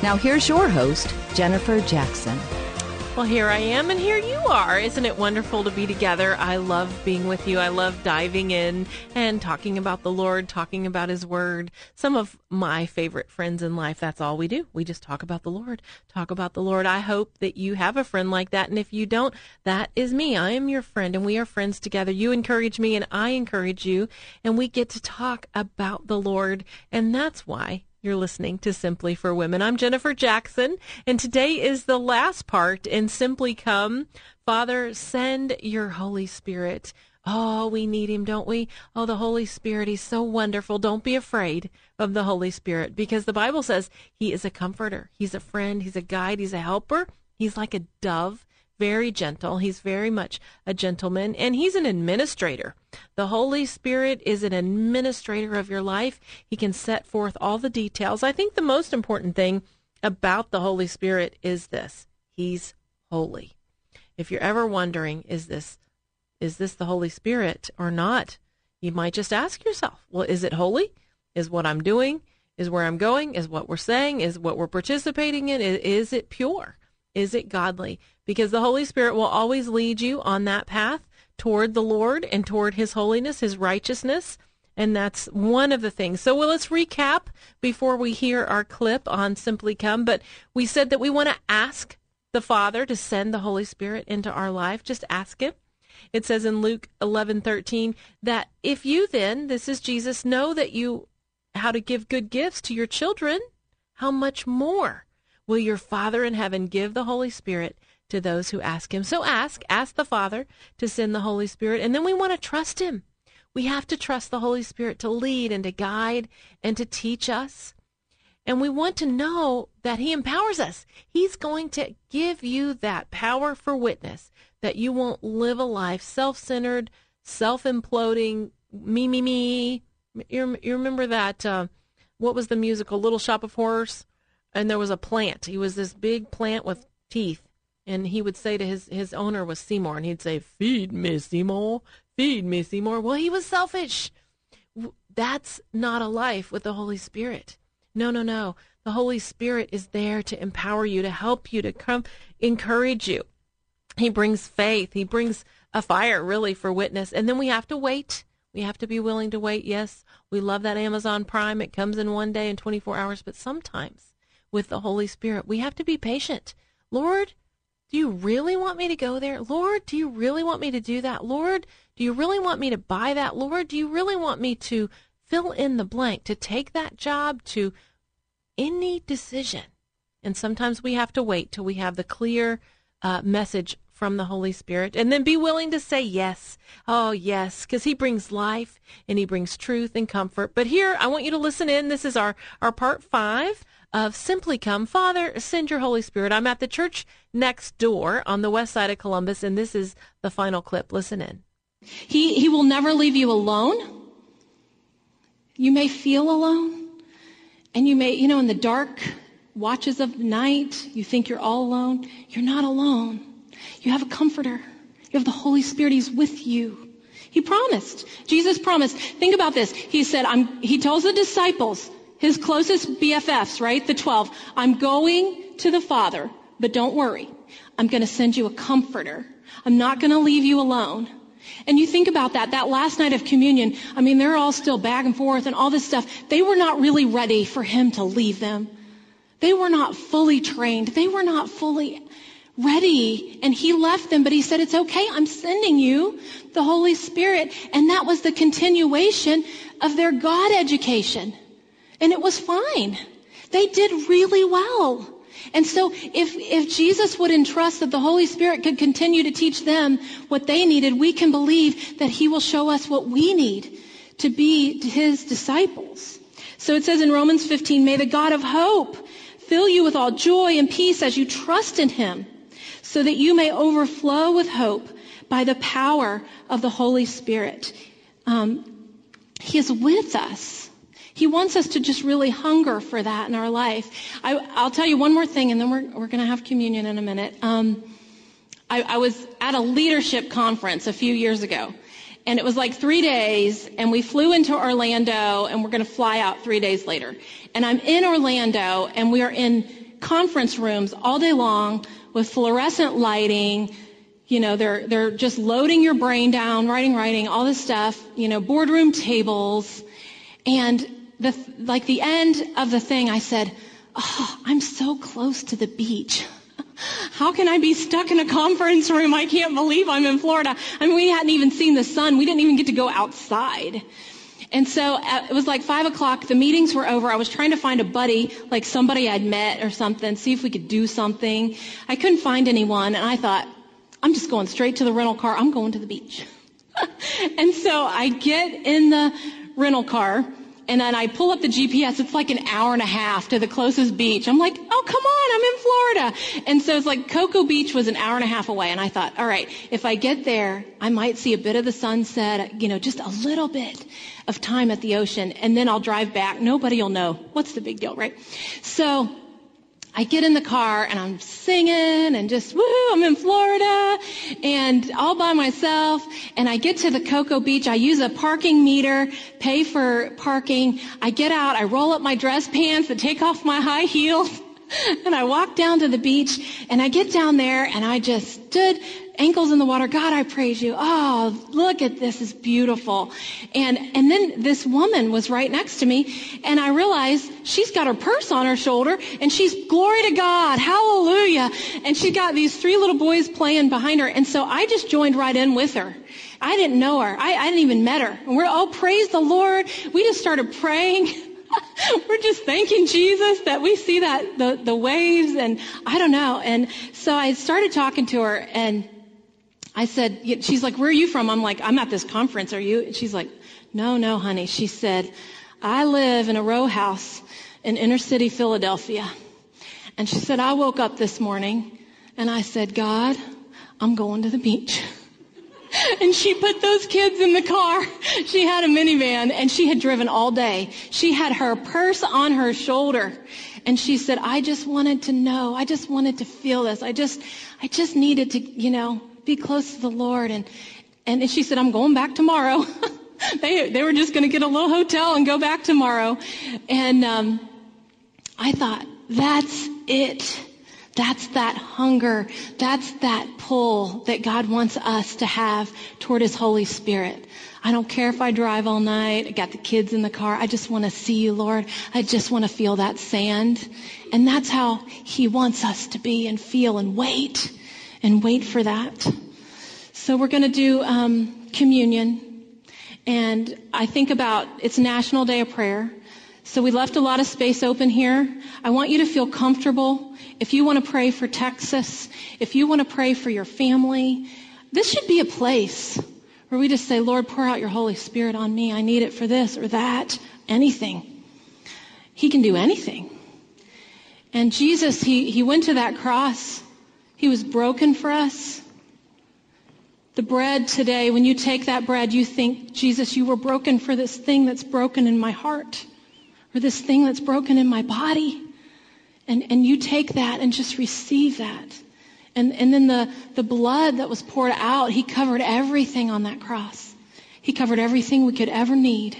Now, here's your host, Jennifer Jackson. Well, here I am, and here you are. Isn't it wonderful to be together? I love being with you. I love diving in and talking about the Lord, talking about His Word. Some of my favorite friends in life, that's all we do. We just talk about the Lord, talk about the Lord. I hope that you have a friend like that. And if you don't, that is me. I am your friend, and we are friends together. You encourage me, and I encourage you, and we get to talk about the Lord. And that's why you're listening to Simply for Women. I'm Jennifer Jackson, and today is the last part in Simply Come. Father, send your Holy Spirit. Oh, we need him, don't we? Oh, the Holy Spirit, he's so wonderful. Don't be afraid of the Holy Spirit because the Bible says he is a comforter, he's a friend, he's a guide, he's a helper. He's like a dove very gentle. He's very much a gentleman, and he's an administrator. The Holy Spirit is an administrator of your life. He can set forth all the details. I think the most important thing about the Holy Spirit is this He's holy. If you're ever wondering, is this is this the Holy Spirit or not? You might just ask yourself, well, is it holy? Is what I'm doing? Is where I'm going? Is what we're saying? Is what we're participating in? Is, is it pure? Is it godly? Because the Holy Spirit will always lead you on that path toward the Lord and toward His holiness, His righteousness. And that's one of the things. So, well, let's recap before we hear our clip on Simply Come. But we said that we want to ask the Father to send the Holy Spirit into our life. Just ask Him. It says in Luke 11:13 that if you then, this is Jesus, know that you how to give good gifts to your children, how much more will your Father in heaven give the Holy Spirit to those who ask him? So ask, ask the Father to send the Holy Spirit, and then we want to trust him. We have to trust the Holy Spirit to lead and to guide and to teach us. And we want to know that He empowers us. He's going to give you that power for witness, that you won't live a life self centered, self imploding, me, me, me. You, you remember that? Uh, what was the musical Little Shop of Horrors? And there was a plant. He was this big plant with teeth, and he would say to his his owner was Seymour, and he'd say, "Feed me, Seymour. Feed me, Seymour." Well, he was selfish. That's not a life with the Holy Spirit. No, no, no. The Holy Spirit is there to empower you, to help you, to come encourage you. He brings faith. He brings a fire, really, for witness. And then we have to wait. We have to be willing to wait. Yes, we love that Amazon Prime. It comes in one day and 24 hours, but sometimes with the Holy Spirit. We have to be patient. Lord, do you really want me to go there? Lord, do you really want me to do that? Lord, do you really want me to buy that? Lord, do you really want me to fill in the blank, to take that job, to any decision? And sometimes we have to wait till we have the clear uh, message from the Holy Spirit and then be willing to say yes. Oh, yes, because He brings life and He brings truth and comfort. But here, I want you to listen in. This is our, our part five of Simply Come. Father, send your Holy Spirit. I'm at the church next door on the west side of Columbus, and this is the final clip. Listen in. He, he will never leave you alone. You may feel alone, and you may, you know, in the dark watches of night, you think you're all alone. You're not alone. You have a comforter. You have the Holy Spirit. He's with you. He promised. Jesus promised. Think about this. He said, I'm, he tells the disciples, his closest BFFs, right? The 12. I'm going to the Father, but don't worry. I'm going to send you a comforter. I'm not going to leave you alone. And you think about that, that last night of communion, I mean, they're all still back and forth and all this stuff. They were not really ready for him to leave them. They were not fully trained. They were not fully ready. And he left them, but he said, it's okay. I'm sending you the Holy Spirit. And that was the continuation of their God education. And it was fine. They did really well. And so if, if Jesus would entrust that the Holy Spirit could continue to teach them what they needed, we can believe that he will show us what we need to be his disciples. So it says in Romans 15, may the God of hope fill you with all joy and peace as you trust in him so that you may overflow with hope by the power of the Holy Spirit. Um, he is with us. He wants us to just really hunger for that in our life. I, will tell you one more thing, and then we're, we're going to have communion in a minute. Um, I, I was at a leadership conference a few years ago, and it was like three days, and we flew into Orlando, and we're going to fly out three days later. And I'm in Orlando, and we are in conference rooms all day long with fluorescent lighting. You know, they're, they're just loading your brain down, writing, writing, all this stuff, you know, boardroom tables. And the, like the end of the thing, I said, oh, I'm so close to the beach. How can I be stuck in a conference room? I can't believe I'm in Florida. I mean, we hadn't even seen the sun. We didn't even get to go outside. And so uh, it was like five o'clock. The meetings were over. I was trying to find a buddy, like somebody I'd met or something, see if we could do something. I couldn't find anyone, and I thought, I'm just going straight to the rental car. I'm going to the beach. and so I get in the rental car, and then I pull up the GPS. It's like an hour and a half to the closest beach. I'm like, oh, come on, I'm in Florida. And so it's like Cocoa Beach was an hour and a half away. And I thought, all right, if I get there, I might see a bit of the sunset, you know, just a little bit of time at the ocean. And then I'll drive back. Nobody will know. What's the big deal, right? So I get in the car and I'm singing and just woo, I'm in Florida and all by myself. And I get to the Cocoa Beach. I use a parking meter, pay for parking. I get out, I roll up my dress pants and take off my high heels. and I walk down to the beach and I get down there and I just stood ankles in the water. God, I praise you. Oh, look at this. It's beautiful. And, and then this woman was right next to me and I realized she's got her purse on her shoulder and she's glory to God. Hallelujah. And she got these three little boys playing behind her. And so I just joined right in with her. I didn't know her. I, I didn't even met her. And we're, oh, praise the Lord. We just started praying. we're just thanking Jesus that we see that the the waves and I don't know. And so I started talking to her and I said, she's like, where are you from? I'm like, I'm at this conference. Are you? And she's like, no, no, honey. She said, I live in a row house in inner city Philadelphia. And she said, I woke up this morning and I said, God, I'm going to the beach. and she put those kids in the car. She had a minivan and she had driven all day. She had her purse on her shoulder. And she said, I just wanted to know. I just wanted to feel this. I just, I just needed to, you know, be close to the Lord. And, and she said, I'm going back tomorrow. they, they were just going to get a little hotel and go back tomorrow. And, um, I thought, that's it. That's that hunger. That's that pull that God wants us to have toward His Holy Spirit. I don't care if I drive all night. I got the kids in the car. I just want to see you, Lord. I just want to feel that sand. And that's how He wants us to be and feel and wait and wait for that. So we're going to do um, communion. And I think about it's National Day of Prayer. So we left a lot of space open here. I want you to feel comfortable. If you want to pray for Texas, if you want to pray for your family, this should be a place where we just say, Lord, pour out your Holy Spirit on me. I need it for this or that, anything. He can do anything. And Jesus, he, he went to that cross he was broken for us. The bread today, when you take that bread, you think, Jesus, you were broken for this thing that's broken in my heart or this thing that's broken in my body. And, and you take that and just receive that. And, and then the, the blood that was poured out, he covered everything on that cross. He covered everything we could ever need.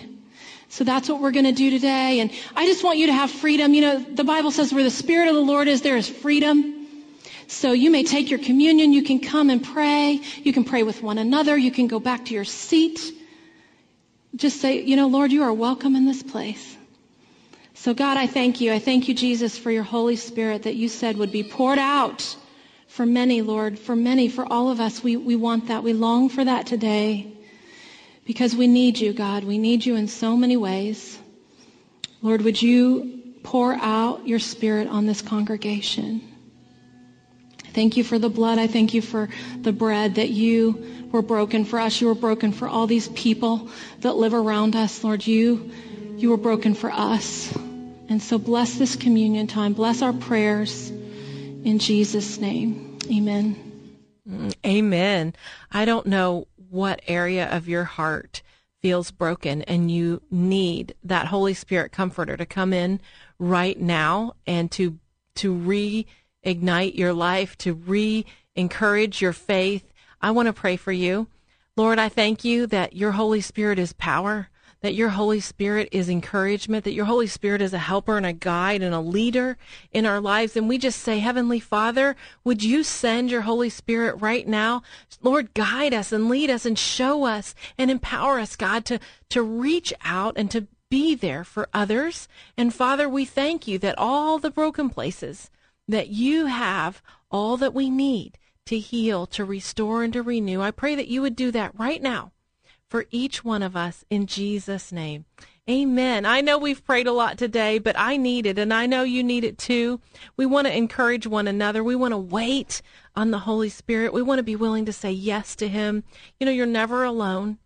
So that's what we're going to do today. And I just want you to have freedom. You know, the Bible says where the Spirit of the Lord is, there is freedom. So you may take your communion. You can come and pray. You can pray with one another. You can go back to your seat. Just say, you know, Lord, you are welcome in this place. So God, I thank you. I thank you, Jesus, for your Holy Spirit that you said would be poured out for many, Lord, for many, for all of us. We, we want that. We long for that today because we need you, God. We need you in so many ways. Lord, would you pour out your spirit on this congregation? Thank you for the blood. I thank you for the bread that you were broken for us. You were broken for all these people that live around us. Lord, you, you were broken for us. And so bless this communion time. Bless our prayers in Jesus' name. Amen. Amen. I don't know what area of your heart feels broken and you need that Holy Spirit comforter to come in right now and to to reignite your life, to re-encourage your faith. I want to pray for you. Lord, I thank you that your Holy Spirit is power that your Holy Spirit is encouragement, that your Holy Spirit is a helper and a guide and a leader in our lives. And we just say, Heavenly Father, would you send your Holy Spirit right now? Lord, guide us and lead us and show us and empower us, God, to, to reach out and to be there for others. And Father, we thank you that all the broken places that you have all that we need to heal, to restore, and to renew. I pray that you would do that right now for each one of us in Jesus' name. Amen. I know we've prayed a lot today, but I need it, and I know you need it too. We want to encourage one another. We want to wait on the Holy Spirit. We want to be willing to say yes to Him. You know, you're never alone.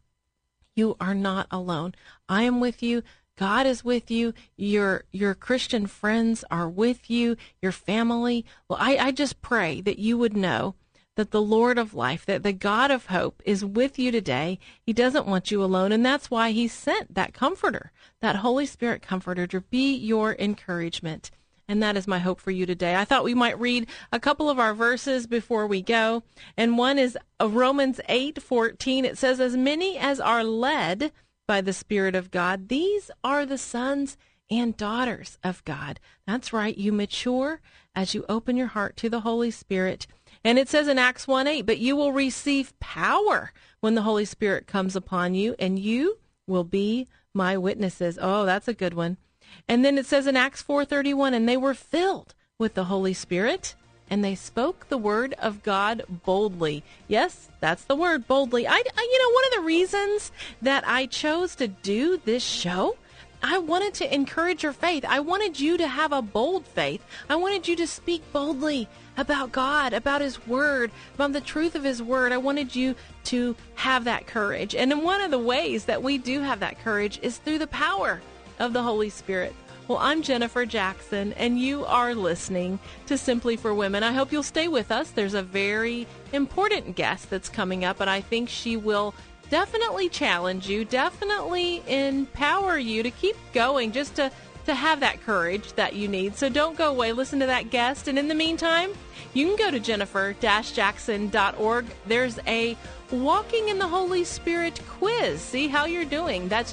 You are not alone. I am with you. God is with you. Your your Christian friends are with you. Your family. Well, I, I just pray that you would know that the Lord of life, that the God of hope is with you today. He doesn't want you alone. And that's why he sent that comforter, that Holy Spirit comforter to be your encouragement. And that is my hope for you today. I thought we might read a couple of our verses before we go. And one is uh, Romans 8 14. It says, As many as are led by the Spirit of God, these are the sons and daughters of God. That's right. You mature as you open your heart to the Holy Spirit. And it says in Acts 1 8, but you will receive power when the Holy Spirit comes upon you, and you will be my witnesses. Oh, that's a good one. And then it says in Acts 4:31 and they were filled with the Holy Spirit and they spoke the word of God boldly. Yes, that's the word boldly. I, I you know one of the reasons that I chose to do this show I wanted to encourage your faith. I wanted you to have a bold faith. I wanted you to speak boldly about God, about His Word, about the truth of His Word. I wanted you to have that courage. And one of the ways that we do have that courage is through the power of the Holy Spirit. Well, I'm Jennifer Jackson, and you are listening to Simply for Women. I hope you'll stay with us. There's a very important guest that's coming up, and I think she will definitely challenge you, definitely empower you to keep going, just to, to have that courage that you need. So don't go away. Listen to that guest. And in the meantime, you can go to jennifer-jackson.org. There's a Walking in the Holy Spirit quiz. See how you're doing. That's